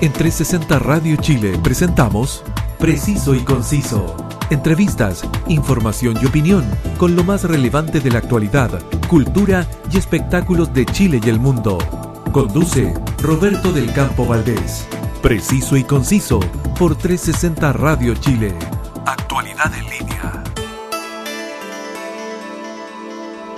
En 360 Radio Chile presentamos Preciso y Conciso. Entrevistas, información y opinión con lo más relevante de la actualidad, cultura y espectáculos de Chile y el mundo. Conduce Roberto del Campo Valdés. Preciso y Conciso por 360 Radio Chile. Actualidad en línea.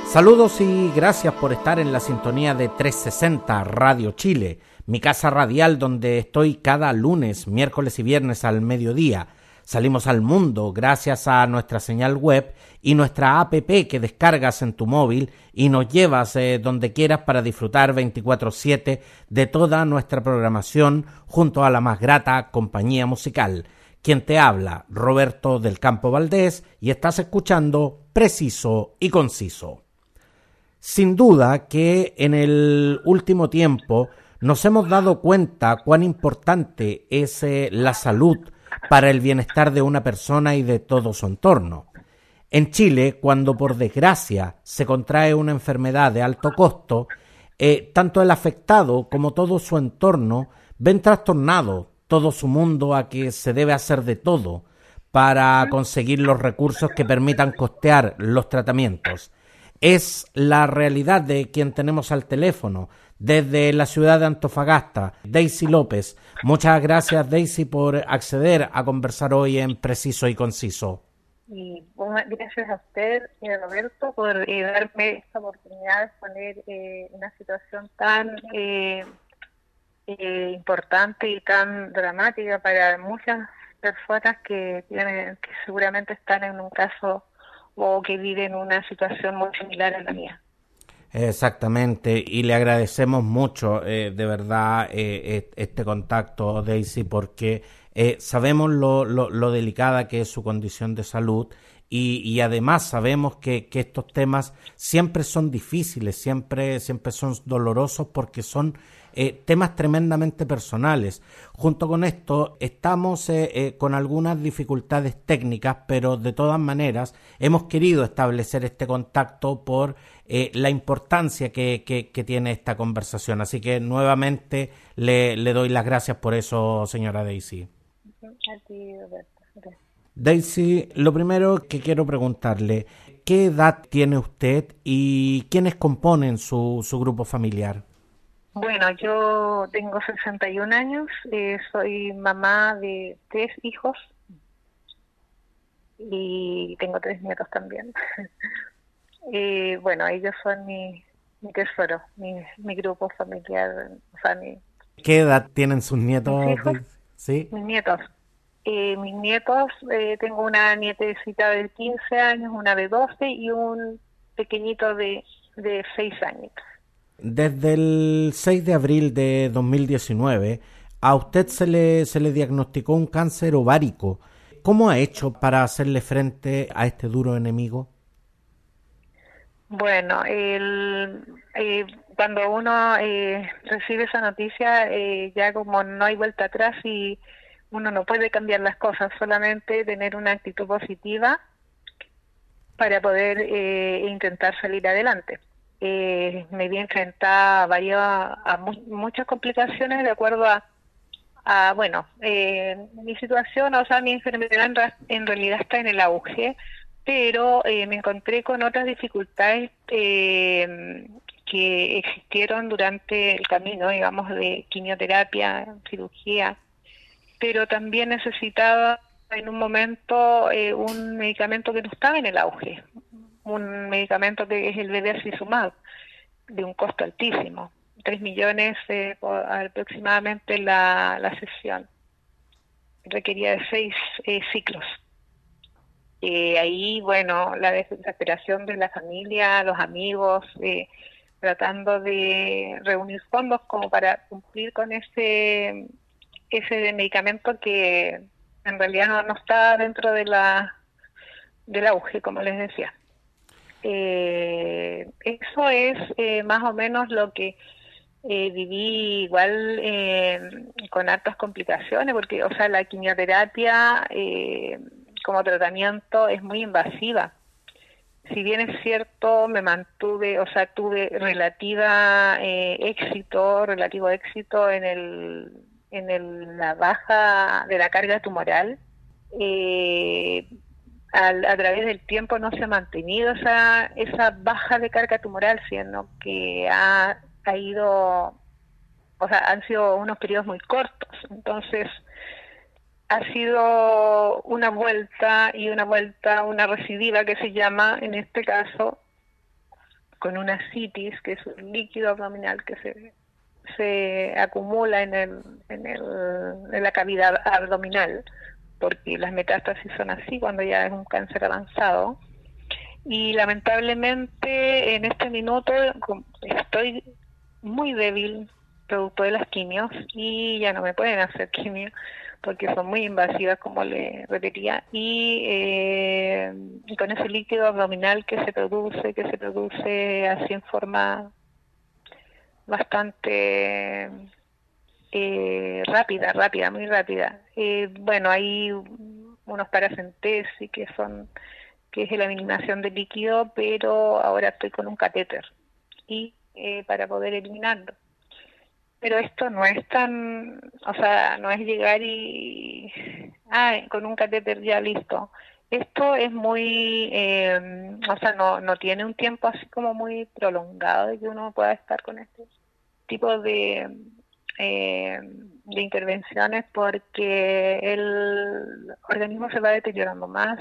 Saludos y gracias por estar en la sintonía de 360 Radio Chile mi casa radial donde estoy cada lunes, miércoles y viernes al mediodía. Salimos al mundo gracias a nuestra señal web y nuestra app que descargas en tu móvil y nos llevas eh, donde quieras para disfrutar 24/7 de toda nuestra programación junto a la más grata compañía musical. Quien te habla, Roberto del Campo Valdés, y estás escuchando Preciso y Conciso. Sin duda que en el último tiempo nos hemos dado cuenta cuán importante es eh, la salud para el bienestar de una persona y de todo su entorno. En Chile, cuando por desgracia se contrae una enfermedad de alto costo, eh, tanto el afectado como todo su entorno ven trastornado todo su mundo a que se debe hacer de todo para conseguir los recursos que permitan costear los tratamientos. Es la realidad de quien tenemos al teléfono, desde la ciudad de Antofagasta, Daisy López. Muchas gracias, Daisy, por acceder a conversar hoy en Preciso y Conciso. Y gracias a usted, eh, Roberto, por eh, darme esta oportunidad de exponer eh, una situación tan importante y tan dramática para muchas personas que, tienen, que seguramente están en un caso o que viven una situación muy similar a la mía. Exactamente, y le agradecemos mucho, eh, de verdad, eh, este contacto, Daisy, porque eh, sabemos lo, lo, delicada que es su condición de salud y, y además sabemos que, que, estos temas siempre son difíciles, siempre, siempre son dolorosos porque son temas tremendamente personales. Junto con esto, estamos con algunas dificultades técnicas, pero de todas maneras hemos querido establecer este contacto por eh, la importancia que, que, tiene esta conversación. Así que nuevamente le, le doy las gracias por eso, señora Daisy. Daisy, lo primero que quiero preguntarle, ¿qué edad tiene usted y quiénes componen su, su grupo familiar? Bueno, yo tengo 61 años, eh, soy mamá de tres hijos y tengo tres nietos también. Y bueno, ellos son mi, mi tesoro, mi, mi grupo familiar. O sea, mi, ¿Qué edad tienen sus nietos? ¿Sí? Mis nietos. Eh, mis nietos, eh, tengo una nietecita de 15 años, una de 12 y un pequeñito de, de 6 años. Desde el 6 de abril de 2019, a usted se le, se le diagnosticó un cáncer ovárico. ¿Cómo ha hecho para hacerle frente a este duro enemigo? Bueno, el, eh, cuando uno eh, recibe esa noticia, eh, ya como no hay vuelta atrás y uno no puede cambiar las cosas, solamente tener una actitud positiva para poder intentar salir adelante. Me vi enfrentada a, a muchas complicaciones de acuerdo a, a bueno, mi situación, o sea, mi enfermedad en realidad está en el auge, pero eh, me encontré con otras dificultades eh, que existieron durante el camino, digamos, de quimioterapia, cirugía, pero también necesitaba en un momento eh, un medicamento que no estaba en el auge, un medicamento que es el BDA de un costo altísimo, 3 millones aproximadamente la, la sesión, requería de seis ciclos. Eh, ahí, bueno, la desesperación de la familia, los amigos, eh, tratando de reunir fondos como para cumplir con ese ese medicamento que en realidad no, no está dentro de la del auge, como les decía. Eh, eso es eh, más o menos lo que eh, viví igual con hartas complicaciones, porque, o sea, la quimioterapia eh, como tratamiento es muy invasiva. Si bien es cierto, me mantuve, o sea, tuve relativa eh, éxito, relativo éxito en el, en la baja de la carga tumoral, eh, a través del tiempo no se ha mantenido esa, esa baja de carga tumoral, sino que ha, ha ido, o sea, han sido unos periodos muy cortos. Entonces, ha sido una vuelta y una vuelta, una recidiva que se llama, en este caso, con una citis, que es un líquido abdominal que se, se acumula en, el, en, el, en la cavidad abdominal porque las metástasis son así cuando ya es un cáncer avanzado. Y lamentablemente en este minuto estoy muy débil producto de las quimios y ya no me pueden hacer quimio porque son muy invasivas como le repetía y, eh, con ese líquido abdominal que se produce que se produce así en forma bastante eh, rápida, rápida, muy rápida. Eh, bueno, hay unos paracentesis que son que es la eliminación de líquido, pero ahora estoy con un catéter y eh, para poder eliminarlo. Pero esto no es tan, o sea, no es llegar y, ah, con un catéter ya listo. Esto es muy, eh, o sea, no, no tiene un tiempo así como muy prolongado de que uno pueda estar con este tipo de, eh, de intervenciones porque el organismo se va deteriorando más,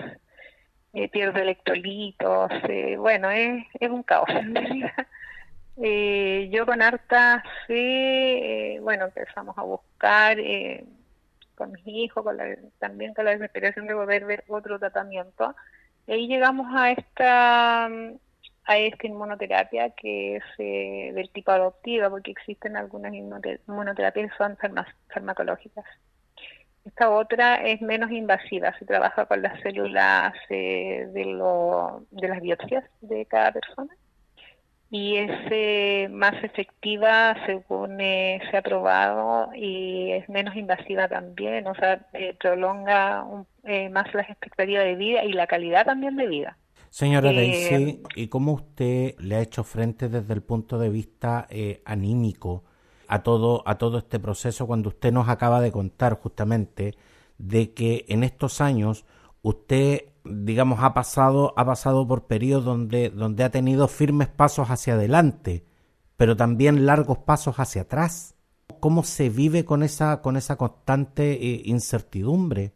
eh, pierde electrolitos, eh, bueno, es, es un caos en realidad. Eh, yo con harta fe, bueno, empezamos a buscar con mis hijos, con la, también con la desesperación de poder ver otro tratamiento. Y ahí llegamos a esta a esta inmunoterapia que es eh, del tipo adoptiva, porque existen algunas inmunoterapias que son farmacológicas. Esta otra es menos invasiva, se trabaja con las células eh, de, lo, de las biopsias de cada persona y es eh, más efectiva según se ha probado y es menos invasiva también, o sea, prolonga más las expectativas de vida y la calidad también de vida. Señora eh, Daisy, ¿y cómo usted le ha hecho frente desde el punto de vista eh, anímico a todo, a todo este proceso cuando usted nos acaba de contar justamente de que en estos años usted, digamos, ha pasado, ha pasado por periodos donde, donde ha tenido firmes pasos hacia adelante, pero también largos pasos hacia atrás? ¿Cómo se vive con esa, con esa constante eh, incertidumbre?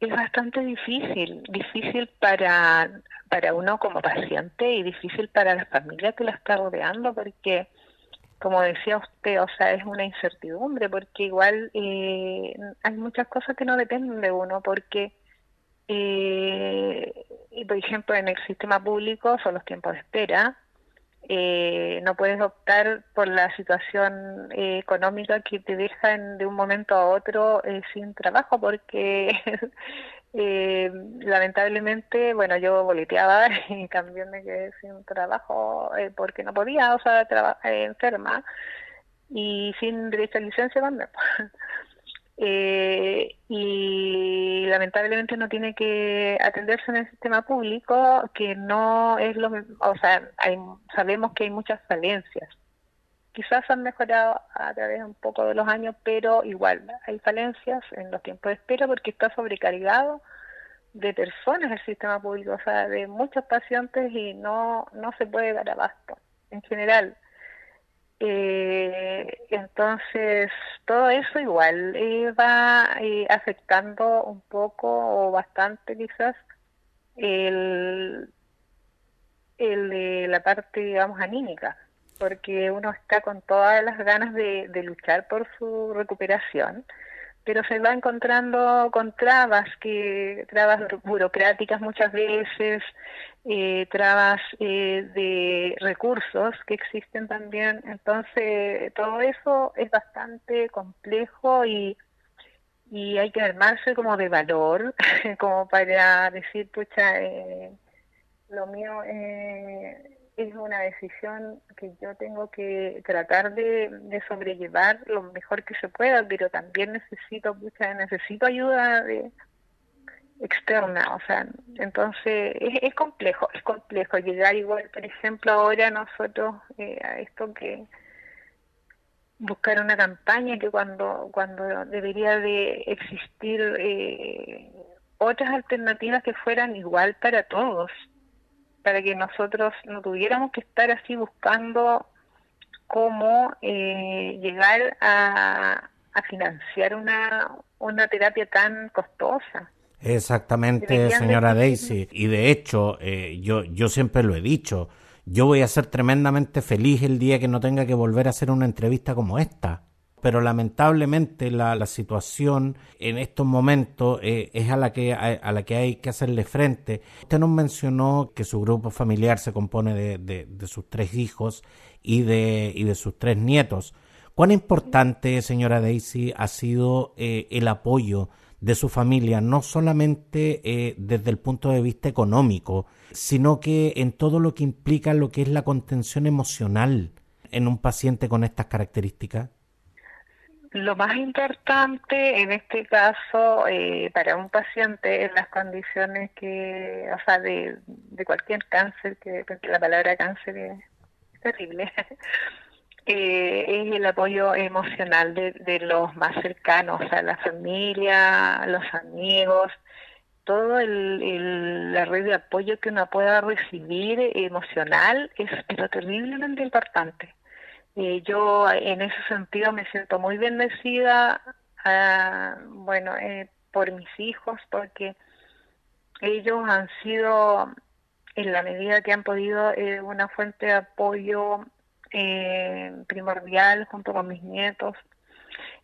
Es bastante difícil, difícil para para uno como paciente y difícil para la familia que la está rodeando porque como decía usted, o sea, es una incertidumbre porque igual eh, hay muchas cosas que no dependen de uno porque eh, por ejemplo en el sistema público son los tiempos de espera eh, no puedes optar por la situación eh, económica que te dejan de un momento a otro sin trabajo porque Eh, lamentablemente, bueno, yo boleteaba y también me quedé sin trabajo eh, porque no podía, o sea, eh, enferma y sin derecho a licencia también. eh, y lamentablemente no tiene que atenderse en el sistema público, que no es lo o sea, hay, sabemos que hay muchas falencias. Quizás han mejorado a través un poco de los años, pero igual hay falencias en los tiempos de espera porque está sobrecargado de personas el sistema público, o sea, de muchos pacientes y no, no se puede dar abasto en general. Eh, entonces, todo eso igual eh, va eh, afectando un poco o bastante quizás el, el de la parte, digamos, anímica porque uno está con todas las ganas de, luchar por su recuperación, pero se va encontrando con trabas, que trabas burocráticas muchas veces, eh, trabas eh, de recursos que existen también. Entonces, todo eso es bastante complejo y, y hay que armarse como de valor, como para decir, pucha, eh, lo mío eh, es una decisión que yo tengo que tratar de, sobrellevar lo mejor que se pueda, pero también necesito mucha, necesito ayuda de, externa, o sea, entonces es, complejo, es complejo llegar igual, por ejemplo, ahora nosotros eh, a esto que buscar una campaña que cuando cuando debería de existir eh, otras alternativas que fueran igual para todos para que nosotros no tuviéramos que estar así buscando cómo eh, llegar a, financiar una, una terapia tan costosa. Exactamente, señora Daisy. Y de hecho, eh, yo, yo siempre lo he dicho, yo voy a ser tremendamente feliz el día que no tenga que volver a hacer una entrevista como esta pero lamentablemente la, la situación en estos momentos eh, es a la, que, a, la que hay que hacerle frente. Usted nos mencionó que su grupo familiar se compone de, de, sus tres hijos y de, y de sus tres nietos. ¿Cuán importante, señora Daisy, ha sido eh, el apoyo de su familia, no solamente eh, desde el punto de vista económico, sino que en todo lo que implica lo que es la contención emocional en un paciente con estas características? Lo más importante en este caso eh, para un paciente en las condiciones que, o sea, de, cualquier cáncer, que porque la palabra cáncer es terrible, eh, es el apoyo emocional de, los más cercanos, o sea, la familia, los amigos, todo el, la red de apoyo que uno pueda recibir emocional es pero terriblemente importante. Eh, yo en ese sentido me siento muy bendecida, ah, bueno, eh, por mis hijos, porque ellos han sido, en la medida que han podido, eh, una fuente de apoyo primordial junto con mis nietos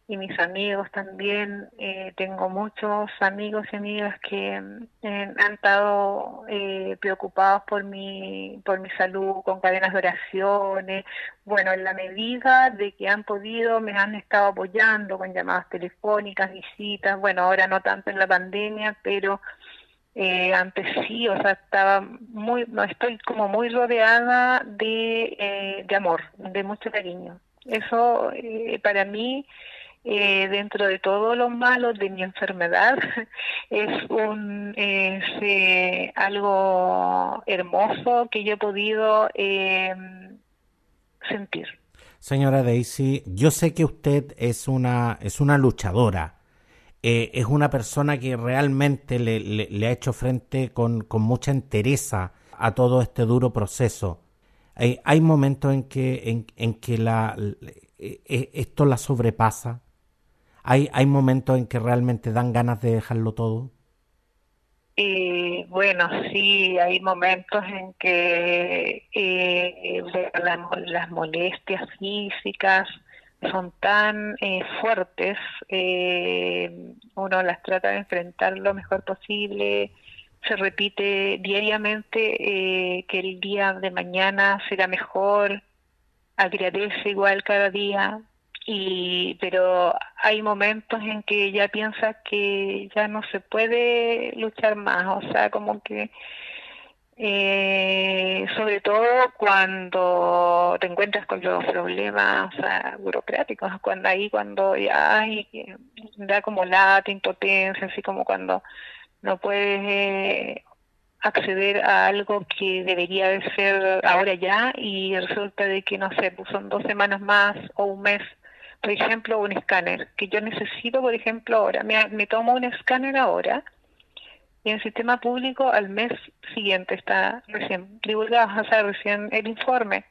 y mis amigos también. Eh, tengo muchos amigos y amigas que eh, han estado eh, preocupados por mi, por mi salud, con cadenas de oraciones. Bueno, en la medida de que han podido, me han estado apoyando con llamadas telefónicas, visitas. Bueno, ahora no tanto en la pandemia, pero antes sí, o sea, estaba muy, no estoy como muy rodeada de, de amor, de mucho cariño. Eso para mí eh, dentro de todos los malos de mi enfermedad es un eh, algo hermoso que yo he podido em, sentir. Señora Daisy, yo sé que usted es una es una luchadora. Eh, es una persona que realmente le, ha hecho frente con, con, mucha entereza a todo este duro proceso. Hay, hay momentos en que, en que la, esto la sobrepasa, ¿Hay, hay momentos en que realmente dan ganas de dejarlo todo? Eh, bueno, sí, hay momentos en que eh, las molestias físicas son tan eh, fuertes, eh, uno las trata de enfrentar lo mejor posible, se repite diariamente que el día de mañana será mejor, agradece igual cada día, y pero hay momentos en que ya piensas que ya no se puede luchar más o sea como que eh, sobre todo cuando te encuentras con los problemas burocráticos cuando ahí cuando ya hay, da como lata impotencia así como cuando no puedes eh, acceder a algo que debería de ser ahora ya y resulta de que no sé pues son dos semanas más o un mes por ejemplo, un escáner, que yo necesito, por ejemplo, ahora, me, me tomo un escáner ahora y en el sistema público al mes siguiente está recién divulgado, o sea, recién el informe.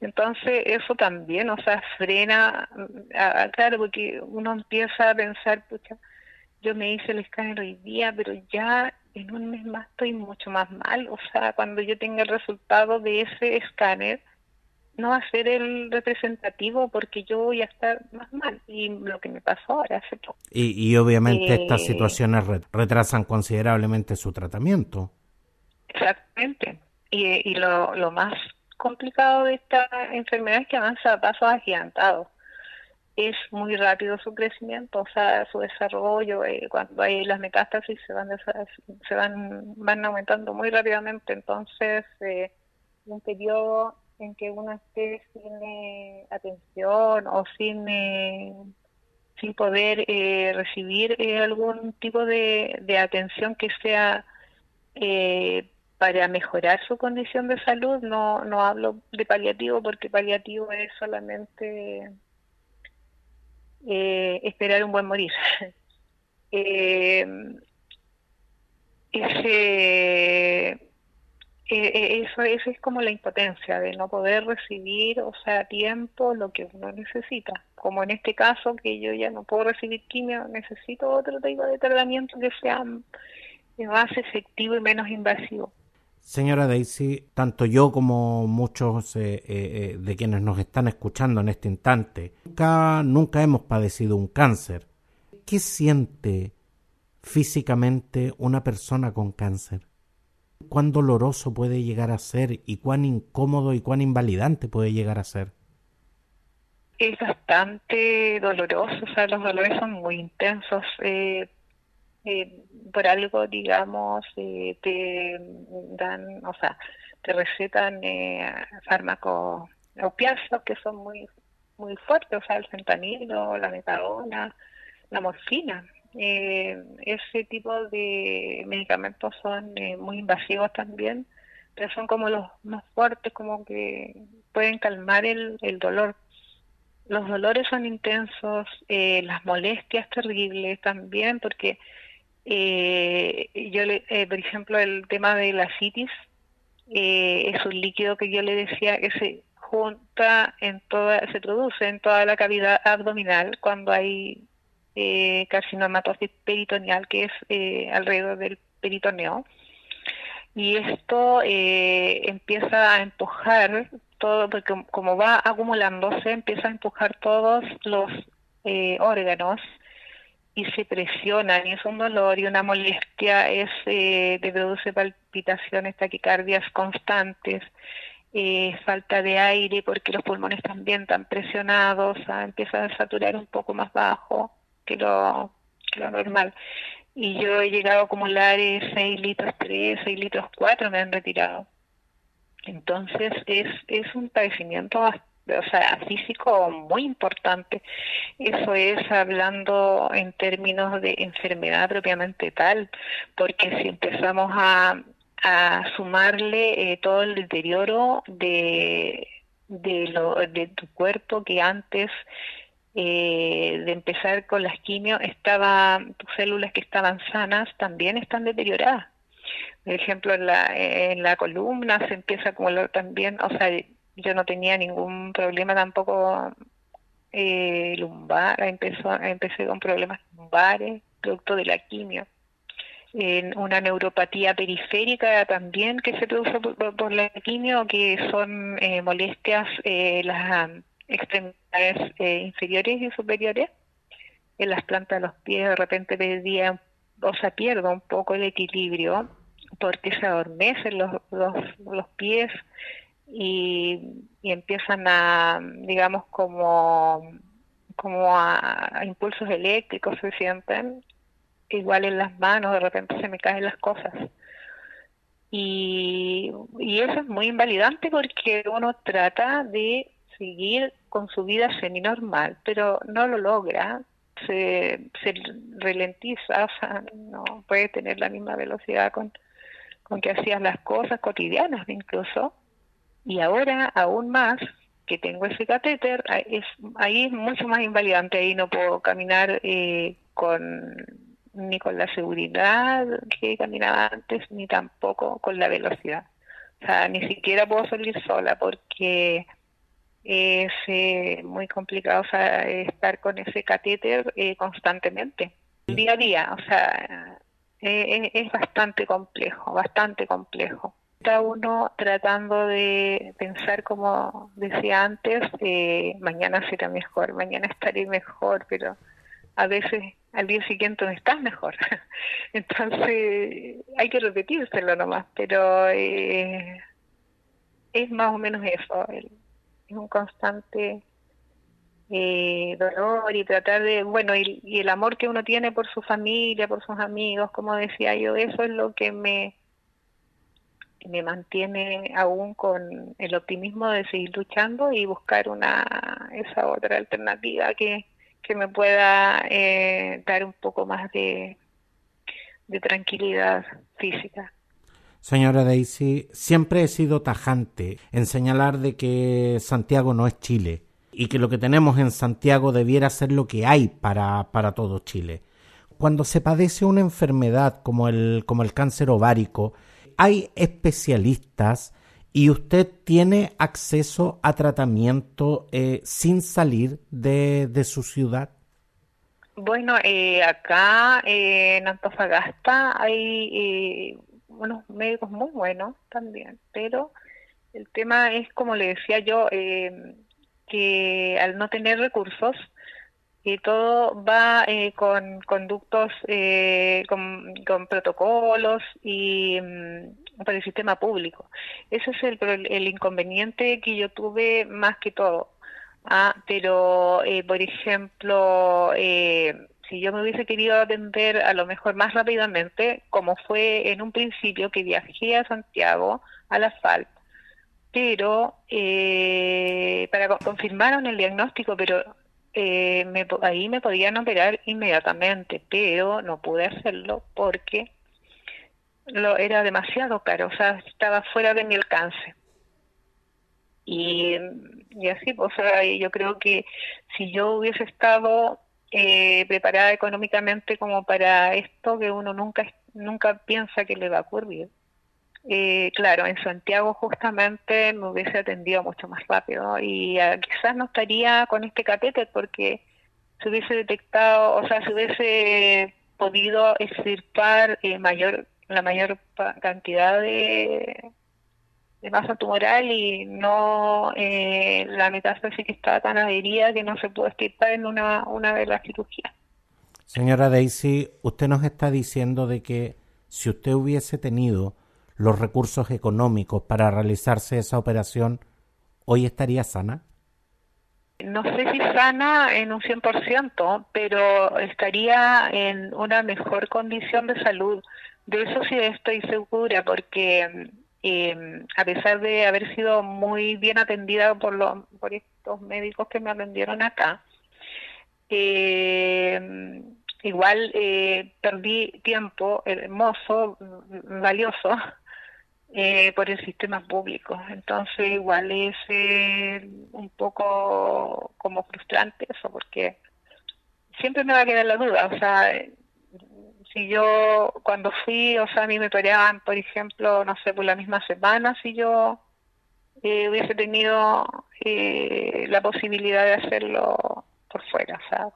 Entonces, eso también, o sea, frena, claro, porque uno empieza a pensar, pucha, yo me hice el escáner hoy día, pero ya en un mes más estoy mucho más mal, o sea, cuando yo tenga el resultado de ese escáner, no va a ser el representativo porque yo voy a estar más mal y lo que me pasó ahora hace poco. Y, obviamente estas eh, situaciones retrasan considerablemente su tratamiento. Exactamente. Y, y lo, lo más complicado de esta enfermedad es que avanza a pasos agigantados. Es muy rápido su crecimiento, o sea, su desarrollo, eh, cuando hay las metástasis se van se van van aumentando muy rápidamente, entonces eh, un periodo en que uno esté sin eh, atención o sin eh, sin poder eh, recibir algún tipo de, de, atención que sea para mejorar su condición de salud no no hablo de paliativo porque paliativo es solamente eh, esperar un buen morir. ese, eso, eso es como la impotencia de no poder recibir, o sea, a tiempo lo que uno necesita. Como en este caso, que yo ya no puedo recibir quimio, necesito otro tipo de tratamiento que sea más efectivo y menos invasivo. Señora Daisy, tanto yo como muchos eh, eh, eh, de quienes nos están escuchando en este instante, nunca, nunca hemos padecido un cáncer. ¿Qué siente físicamente una persona con cáncer? ¿Cuán doloroso puede llegar a ser y cuán incómodo y cuán invalidante puede llegar a ser? Es bastante doloroso, o sea, los dolores son muy intensos. Eh, eh, por algo, digamos, eh, te dan, o sea, te recetan eh, fármacos opiáceos que son muy muy fuertes, o sea, el fentanilo, la metadona, la morfina. Eh, ese tipo de medicamentos son muy invasivos también, pero son como los más fuertes, como que pueden calmar el, el dolor. Los dolores son intensos, las molestias terribles también, porque eh, yo le, eh, por ejemplo, el tema de la citis eh, es un líquido que yo le decía que se junta en toda, se produce en toda la cavidad abdominal cuando hay eh, carcinomatosis peritoneal, que es eh, alrededor del peritoneo. Y esto eh, empieza a empujar todo, porque como va acumulándose, empieza a empujar todos los eh, órganos y se presionan y es un dolor y una molestia, es eh, te produce palpitaciones, taquicardias constantes, eh, falta de aire porque los pulmones también están presionados, ¿ah? empieza a saturar un poco más bajo que lo, que lo normal. Y yo he llegado a acumular 6 litros 3, 6 litros 4, me han retirado. Entonces es, es un padecimiento o sea, físico muy importante. Eso es hablando en términos de enfermedad propiamente tal, porque si empezamos a, a sumarle eh, todo el deterioro de, de, lo, de tu cuerpo que antes eh, de empezar con las quimios, estaba, tus células que estaban sanas también están deterioradas. Por ejemplo, en la, en la columna se empieza a acumular también, o sea, yo no tenía ningún problema tampoco eh, lumbar, empezó, empecé con problemas lumbares, producto de la quimio. En una neuropatía periférica también que se produce por, la quimio, que son eh, molestias eh, las extremidades eh, inferiores y superiores, en las plantas de los pies de repente perdía, o sea, pierdo un poco el equilibrio porque se adormecen los, los, los pies y, empiezan a, digamos, como, como a, impulsos eléctricos se sienten, igual en las manos, de repente se me caen las cosas. Y, y eso es muy invalidante porque uno trata de seguir con su vida semi-normal, pero no lo logra, se, se ralentiza, o sea, no puede tener la misma velocidad con, con que hacías las cosas cotidianas incluso. Y ahora, aún más, que tengo ese catéter, es, ahí es mucho más invalidante, ahí no puedo caminar eh, con ni con la seguridad que caminaba antes, ni tampoco con la velocidad. O sea, ni siquiera puedo salir sola porque es eh, muy complicado estar con ese catéter eh, constantemente, día a día. O sea, es bastante complejo, bastante complejo está uno tratando de pensar, como decía antes, eh, mañana será mejor, mañana estaré mejor, pero a veces al día siguiente no estás mejor. Entonces hay que repetírselo nomás, pero eh, es más o menos eso, es un constante eh, dolor y tratar de, bueno, y, el amor que uno tiene por su familia, por sus amigos, como decía yo, eso es lo que me me mantiene aún con el optimismo de seguir luchando y buscar una esa otra alternativa que, que me pueda eh, dar un poco más de, de tranquilidad física. Señora Daisy, siempre he sido tajante en señalar de que Santiago no es Chile. y que lo que tenemos en Santiago debiera ser lo que hay para, para todo Chile. Cuando se padece una enfermedad como el, como el cáncer ovárico, hay especialistas y usted tiene acceso a tratamiento eh, sin salir de, de, su ciudad. Bueno, eh, acá eh, en Antofagasta hay unos médicos muy buenos también, pero el tema es, como le decía yo, que al no tener recursos, y todo va eh, con conductos, eh, con, protocolos y mm, para el sistema público. Ese es el, el, inconveniente que yo tuve más que todo. Ah, pero, eh, por ejemplo, si yo me hubiese querido atender a lo mejor más rápidamente, como fue en un principio que viajé a Santiago, a la FAL, pero para confirmaron el diagnóstico, pero eh, me, ahí me podían operar inmediatamente, pero no pude hacerlo porque lo era demasiado caro, o sea, estaba fuera de mi alcance. Y, y así, o sea, yo creo que si yo hubiese estado eh, preparada económicamente como para esto, que uno nunca, nunca piensa que le va a ocurrir, eh, claro, en Santiago justamente me hubiese atendido mucho más rápido y ah, quizás no estaría con este catéter porque se hubiese detectado, o sea, se hubiese podido extirpar eh, mayor, la mayor cantidad de, de masa tumoral y no eh, la metástasis que estaba tan adherida que no se pudo extirpar en una, una de las cirugías. Señora Daisy, usted nos está diciendo de que si usted hubiese tenido los recursos económicos para realizarse esa operación, ¿hoy estaría sana? No sé si sana en un 100%, pero estaría en una mejor condición de salud. De eso sí estoy segura, porque eh, a pesar de haber sido muy bien atendida por, los, por estos médicos que me atendieron acá, eh, igual eh, perdí tiempo hermoso, valioso, eh, por el sistema público. Entonces igual es eh, un poco como frustrante eso, porque siempre me va a quedar la duda, o sea, si yo cuando fui, o sea, a mí me toreaban, por ejemplo, no sé, por la misma semana, si yo eh, hubiese tenido la posibilidad de hacerlo por fuera, o sea,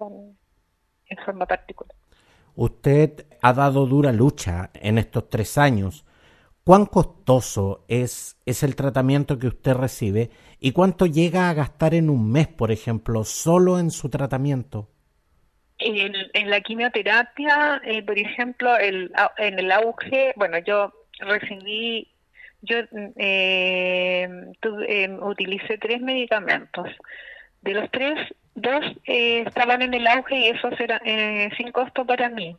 en forma particular. Usted ha dado dura lucha en estos tres años ¿Cuán costoso es, es el tratamiento que usted recibe y cuánto llega a gastar en un mes, por ejemplo, solo en su tratamiento? En, la quimioterapia, eh, por ejemplo, el, en el auge, bueno, yo recibí, yo eh, eh, utilicé tres medicamentos. De los tres, dos estaban en el auge y esos eran sin costo para mí.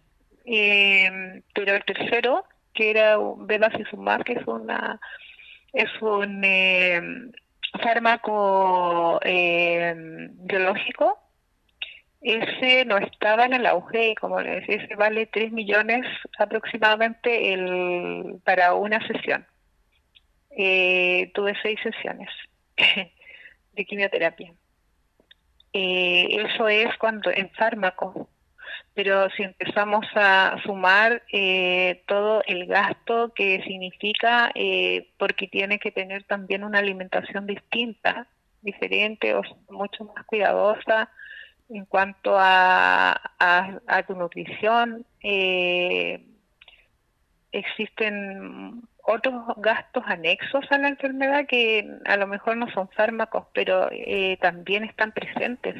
pero el tercero que era bevacizumab, que es una es un eh, fármaco eh, biológico, ese no estaba en el auge como les decía, ese vale 3 millones aproximadamente el, para una sesión. Eh, tuve seis sesiones de quimioterapia. eso es cuando en fármaco pero si empezamos a sumar eh, todo el gasto que significa, eh, porque tiene que tener también una alimentación distinta, diferente o mucho más cuidadosa en cuanto a, a, tu nutrición, eh, existen otros gastos anexos a la enfermedad que a lo mejor no son fármacos, pero también están presentes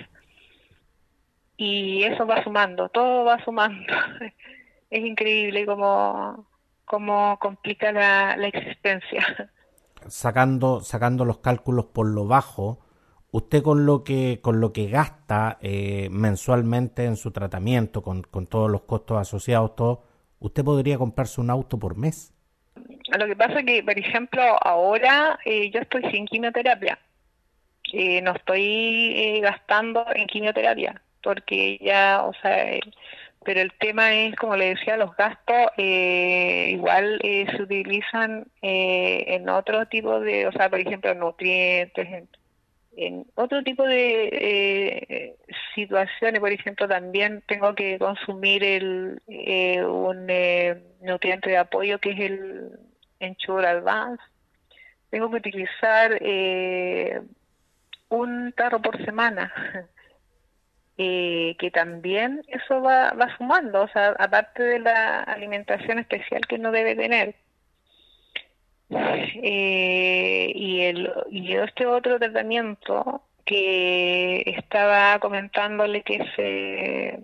y eso va sumando, todo va sumando. es increíble cómo, cómo complica la, existencia. Sacando, sacando los cálculos por lo bajo, usted con lo que, con lo que gasta eh, mensualmente en su tratamiento, con, con todos los costos asociados, todo, usted podría comprarse un auto por mes. Lo que pasa es que, por ejemplo, ahora eh, yo estoy sin quimioterapia. Eh, no estoy gastando en quimioterapia porque ya, o sea, pero el tema es, como le decía, los gastos eh, igual eh, se utilizan eh, en otro tipo de, o sea, por ejemplo, nutrientes, en otro tipo de eh, situaciones, por ejemplo, también tengo que consumir el, eh, un eh, nutriente de apoyo que es el Ensure Advance. Tengo que utilizar un tarro por semana, que también eso va, va sumando, o sea, aparte de la alimentación especial que uno debe tener. Eh, y, el, y este otro tratamiento que estaba comentándole que es eh,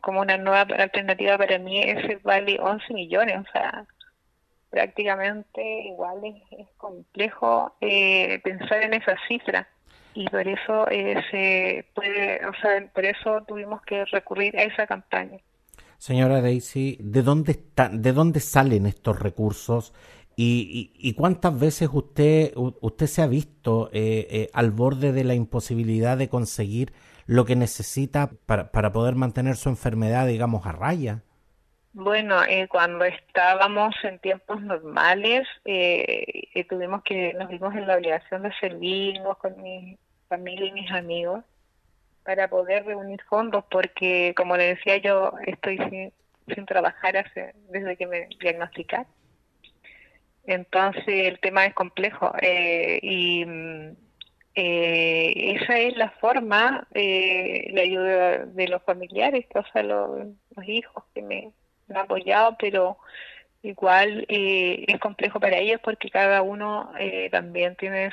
como una nueva alternativa para mí, ese vale 11 millones, o sea, prácticamente igual es, complejo eh, pensar en esa cifra y por eso se puede, o sea, por eso tuvimos que recurrir a esa campaña. Señora Daisy, ¿de dónde de dónde salen estos recursos ¿Y, cuántas veces usted, usted se ha visto eh, eh, al borde de la imposibilidad de conseguir lo que necesita para, para poder mantener su enfermedad, digamos, a raya? Bueno, eh, cuando estábamos en tiempos normales, tuvimos que, nos vimos en la obligación de servirnos con mi familia y mis amigos para poder reunir fondos, porque como le decía yo, estoy sin, sin trabajar hace, desde que me diagnosticaron. Entonces el tema es complejo eh, y eh, esa es la forma, eh, la ayuda de los familiares, o sea, los, hijos que me, han apoyado, pero igual es complejo para ellos porque cada uno también tiene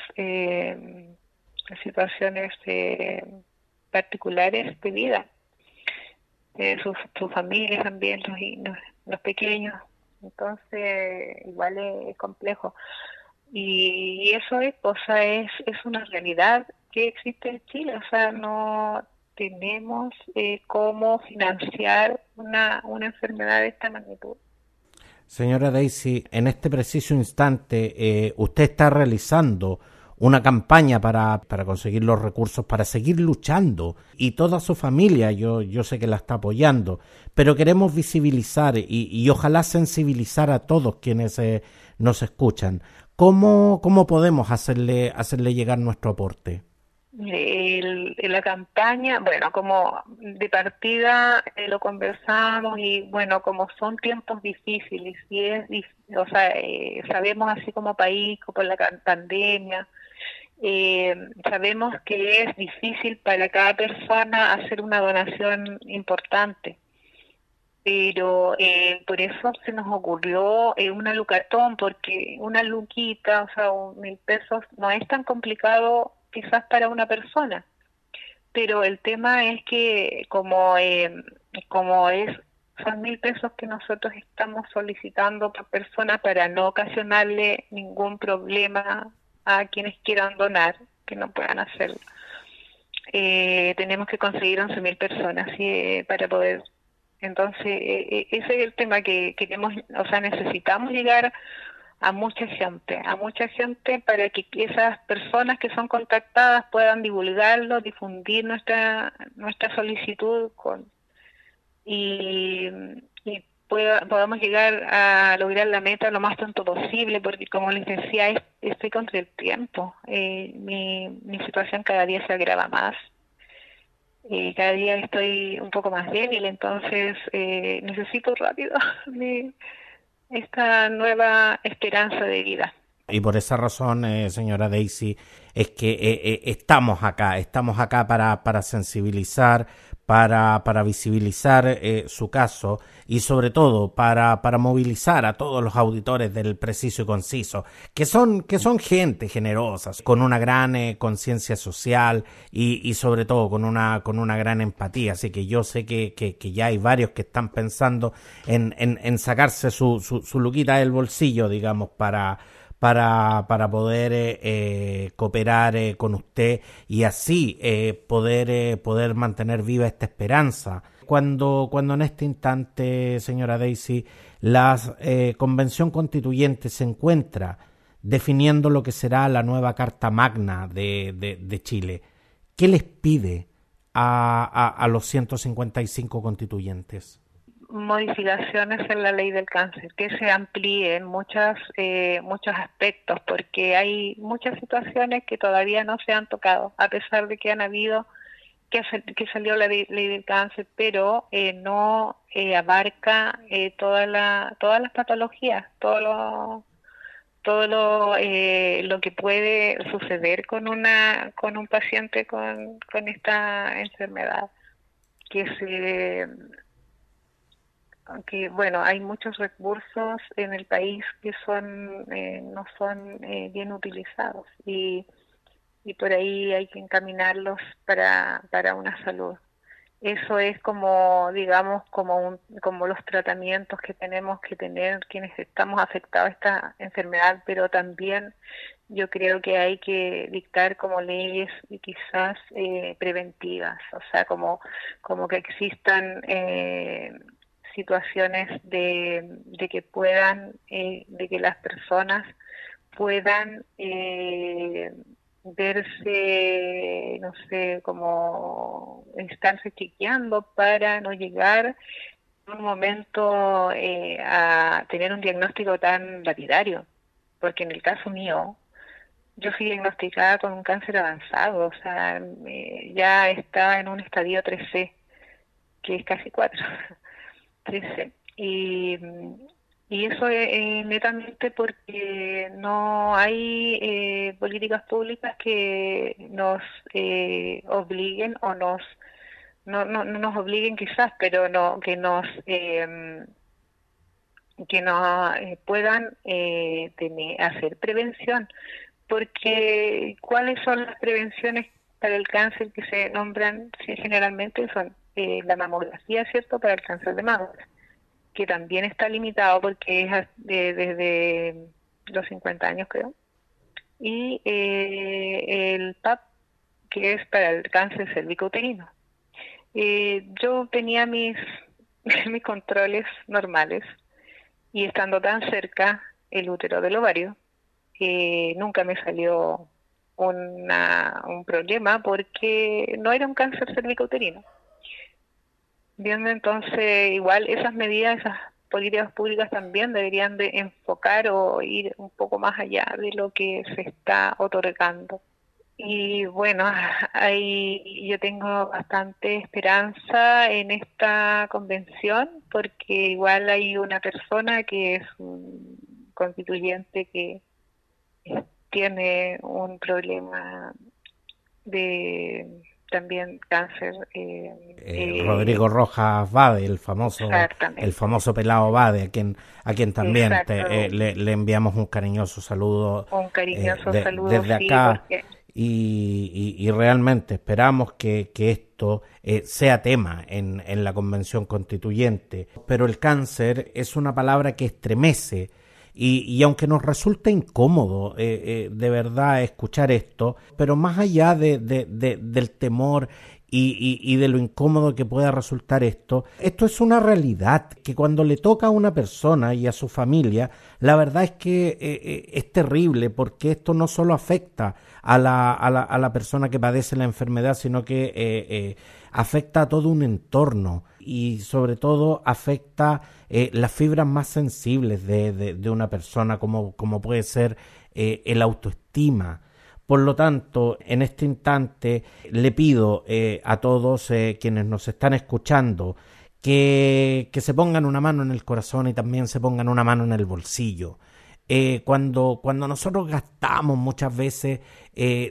situaciones particulares de vida. sus, sus familias también, los pequeños entonces, igual es, complejo. Y, eso es, o es, es una realidad que existe en Chile, o sea, no tenemos eh, cómo financiar una, una enfermedad de esta magnitud. Señora Daisy, en este preciso instante, eh, usted está realizando una campaña para, para, conseguir los recursos, para seguir luchando. Y toda su familia, yo, yo sé que la está apoyando, pero queremos visibilizar y, y ojalá sensibilizar a todos quienes eh, nos escuchan. ¿Cómo, ¿Cómo podemos hacerle, hacerle llegar nuestro aporte? El, la campaña, bueno, como de partida eh, lo conversamos y bueno, como son tiempos difíciles y es, sea, eh, sabemos así como país, por la pandemia, eh, sabemos que es difícil para cada persona hacer una donación importante, pero eh, por eso se nos ocurrió eh, una lucatón, porque una luquita, o sea, un mil pesos, no es tan complicado quizás para una persona, pero el tema es que como, eh, como es son mil pesos que nosotros estamos solicitando por persona para no ocasionarle ningún problema a quienes quieran donar, que no puedan hacerlo. Eh, tenemos que conseguir 11.000 personas eh, para poder. Entonces, eh, ese es el tema que queremos, o sea, necesitamos llegar a mucha gente, a mucha gente para que esas personas que son contactadas puedan divulgarlo, difundir nuestra nuestra solicitud con y podamos llegar a lograr la meta lo más pronto posible, porque como les decía, estoy contra el tiempo. Eh, mi, situación cada día se agrava más. y cada día estoy un poco más débil, entonces eh, necesito rápido esta nueva esperanza de vida. Y por esa razón, eh, señora Daisy, es que estamos acá, estamos acá para, para sensibilizar, para, para visibilizar eh, su caso y sobre todo para, para movilizar a todos los auditores del preciso y conciso, que son, que son gente generosa, con una gran eh, conciencia social y, y, sobre todo con una, con una gran empatía. Así que yo sé que, que, que ya hay varios que están pensando en, en, en sacarse su, su, su luquita del bolsillo, digamos, para para, para poder eh, eh, cooperar eh, con usted y así poder, poder mantener viva esta esperanza. Cuando, cuando en este instante, señora Daisy, la convención constituyente se encuentra definiendo lo que será la nueva Carta Magna de, de, Chile, ¿qué les pide a, a, a los 155 constituyentes? Modificaciones en la ley del cáncer, que se amplíen muchas, eh, muchos aspectos, porque hay muchas situaciones que todavía no se han tocado, a pesar de que han habido, que, que salió la ley, del cáncer, pero eh, no eh, abarca toda la, todas las patologías, todo lo, todo lo, lo que puede suceder con, una, con un paciente con, con esta enfermedad que se aunque bueno hay muchos recursos en el país que son eh, no son eh, bien utilizados y, y por ahí hay que encaminarlos para, para una salud. Eso es como digamos como un, como los tratamientos que tenemos que tener quienes estamos afectados a esta enfermedad pero también yo creo que hay que dictar como leyes quizás eh, preventivas o sea como como que existan eh, situaciones de, que puedan, eh, de que las personas puedan eh, verse, no sé, como estarse chequeando para no llegar en un momento eh, a tener un diagnóstico tan lapidario, porque en el caso mío, yo fui diagnosticada con un cáncer avanzado, o sea, ya está en un estadio 3C, que es casi 4. Y, y eso es, netamente porque no hay eh, políticas públicas que nos eh, obliguen o nos no, no, no, nos obliguen quizás, pero no que nos eh, que nos puedan tener, hacer prevención, porque cuáles son las prevenciones para el cáncer que se nombran generalmente son eh, la mamografía, ¿cierto?, para el cáncer de mama, que también está limitado porque es desde los 50 años, creo. Y eh, el PAP, que es para el cáncer cervicouterino. Eh, yo tenía mis, mis controles normales y estando tan cerca el útero del ovario, eh, nunca me salió una, un problema porque no era un cáncer cervicouterino. Viendo entonces, igual esas medidas, esas políticas públicas también deberían de enfocar o ir un poco más allá de lo que se está otorgando. Y bueno, ahí yo tengo bastante esperanza en esta convención porque igual hay una persona que es un constituyente que tiene un problema de también cáncer. Eh, eh, eh, Rodrigo Rojas Bade, el famoso, el famoso pelado Bade, a quien, a quien también le, enviamos un cariñoso saludo. Un cariñoso saludo desde acá. Y, y, realmente esperamos que, que esto sea tema en, en la convención constituyente. Pero el cáncer es una palabra que estremece y, aunque nos resulta incómodo eh, eh, de verdad escuchar esto, pero más allá de, del temor y, de lo incómodo que pueda resultar esto, esto es una realidad que cuando le toca a una persona y a su familia, la verdad es que eh, es terrible porque esto no solo afecta a la, a la, a la persona que padece la enfermedad, sino que afecta a todo un entorno y sobre todo afecta eh, las fibras más sensibles de, de, una persona, como, como puede ser eh, el autoestima. Por lo tanto, en este instante le pido eh, a todos quienes nos están escuchando que, que, se pongan una mano en el corazón y también se pongan una mano en el bolsillo. cuando, cuando nosotros gastamos muchas veces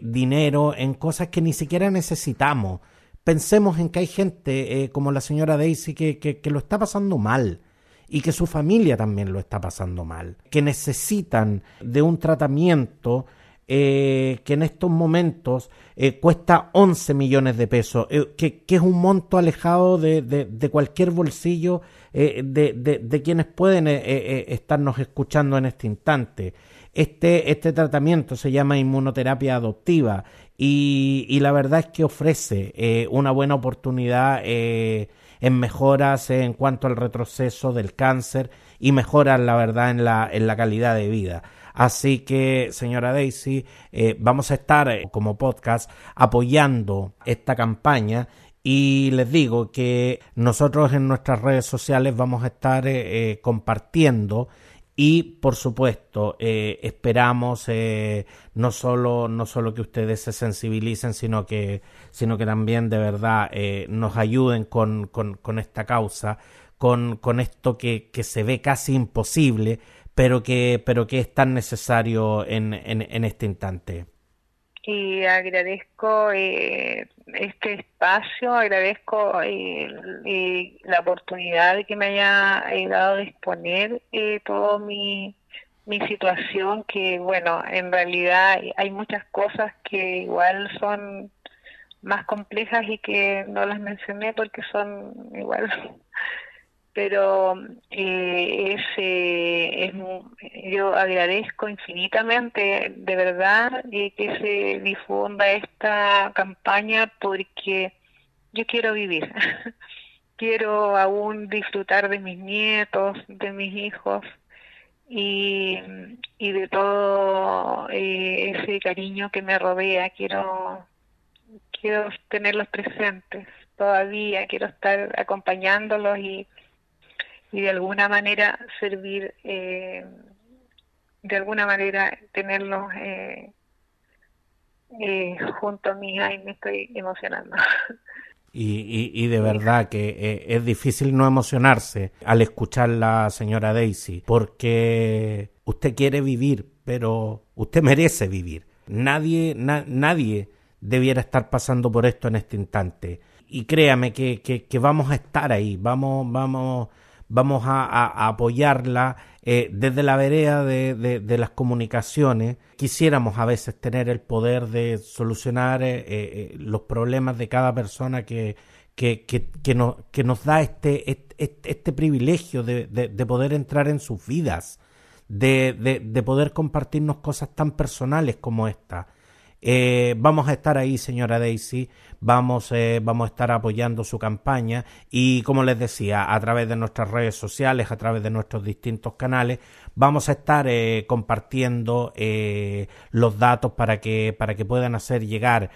dinero en cosas que ni siquiera necesitamos, pensemos en que hay gente eh, como la señora Daisy que, que, lo está pasando mal y que su familia también lo está pasando mal, que necesitan de un tratamiento eh, que en estos momentos eh, cuesta 11 millones de pesos, que, que, es un monto alejado de, de, cualquier bolsillo de, de, quienes pueden estarnos escuchando en este instante. Este, este tratamiento se llama inmunoterapia adoptiva y, la verdad es que ofrece eh, una buena oportunidad eh, en mejoras en cuanto al retroceso del cáncer y mejoras, la verdad, en la, en la calidad de vida. Así que, señora Daisy, eh, vamos a estar como podcast apoyando esta campaña Y les digo que nosotros en nuestras redes sociales vamos a estar eh, eh, compartiendo y por supuesto eh, esperamos no solo no solo que ustedes se sensibilicen sino que sino que también de verdad nos ayuden con, con, esta causa con, con esto que, que, se ve casi imposible pero que pero que es tan necesario en, en, en este instante y agradezco eh, este espacio, agradezco eh, la oportunidad que me haya dado de exponer eh, toda mi, mi situación, que bueno, en realidad hay muchas cosas que igual son más complejas y que no las mencioné porque son igual pero eh, es, yo agradezco infinitamente de verdad que se difunda esta campaña porque yo quiero vivir, quiero aún disfrutar de mis nietos, de mis hijos y, y de todo eh, ese cariño que me rodea, quiero, quiero tenerlos presentes todavía, quiero estar acompañándolos y y de alguna manera servir, eh, de alguna manera tenerlos eh, eh, junto a mí. Ay, me estoy emocionando. Y, y, de verdad que es difícil no emocionarse al escuchar la señora Daisy, porque usted quiere vivir, pero usted merece vivir. Nadie, nadie debiera estar pasando por esto en este instante. Y créame que, que, que vamos a estar ahí, vamos, vamos, vamos a, apoyarla eh, desde la vereda de, las comunicaciones. Quisiéramos a veces tener el poder de solucionar eh, eh, los problemas de cada persona que, que, que, nos da este, este, este privilegio de, poder entrar en sus vidas, de, poder compartirnos cosas tan personales como esta. Vamos a estar ahí, señora Daisy, vamos, eh, vamos a estar apoyando su campaña y como les decía, a través de nuestras redes sociales, a través de nuestros distintos canales, vamos a estar eh, compartiendo eh, los datos para que, para que puedan hacer llegar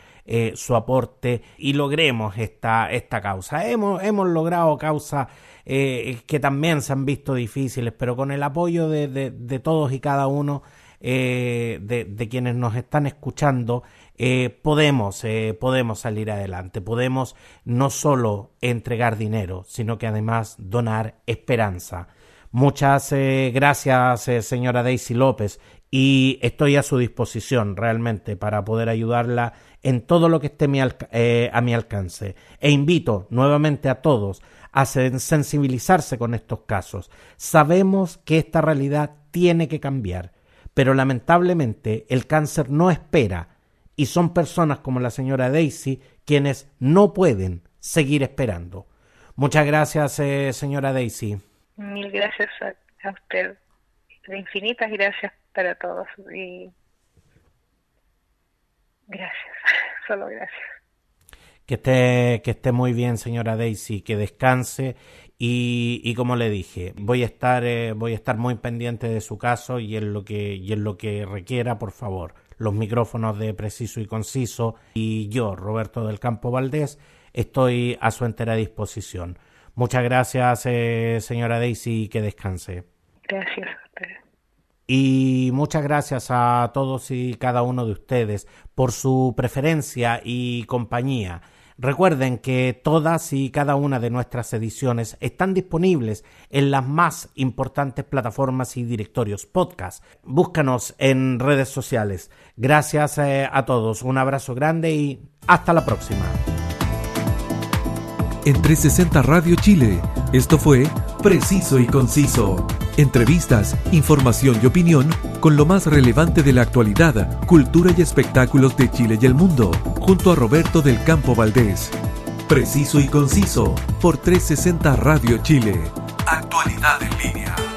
su aporte y logremos esta, esta causa. Hemos, hemos logrado causas que también se han visto difíciles, pero con el apoyo de, de, todos y cada uno de, de quienes nos están escuchando, eh, podemos, eh, podemos salir adelante, podemos no solo entregar dinero, sino que además donar esperanza. Muchas eh, gracias, señora Daisy López, y estoy a su disposición realmente para poder ayudarla en todo lo que esté a mi alcance. E invito nuevamente a todos a sensibilizarse con estos casos. Sabemos que esta realidad tiene que cambiar, pero lamentablemente el cáncer no espera y son personas como la señora Daisy quienes no pueden seguir esperando. Muchas gracias, eh, señora Daisy. Mil gracias a, usted. Infinitas gracias para todos. Y gracias, solo gracias. Que esté, que esté muy bien, señora Daisy, que descanse y, y, como le dije, voy a estar, eh, voy a estar muy pendiente de su caso y en lo que, y en lo que requiera, por favor los micrófonos de Preciso y Conciso y yo, Roberto del Campo Valdés, estoy a su entera disposición. Muchas gracias, eh, señora Daisy, y que descanse. Gracias Y muchas gracias a todos y cada uno de ustedes por su preferencia y compañía. Recuerden que todas y cada una de nuestras ediciones están disponibles en las más importantes plataformas y directorios podcast. Búscanos en redes sociales. Gracias eh, a todos, un abrazo grande y hasta la próxima. En 360 Radio Chile, esto fue Preciso y Conciso. Entrevistas, información y opinión con lo más relevante de la actualidad, cultura y espectáculos de Chile y el mundo, junto a Roberto del Campo Valdés. Preciso y Conciso por 360 Radio Chile. Actualidad en línea.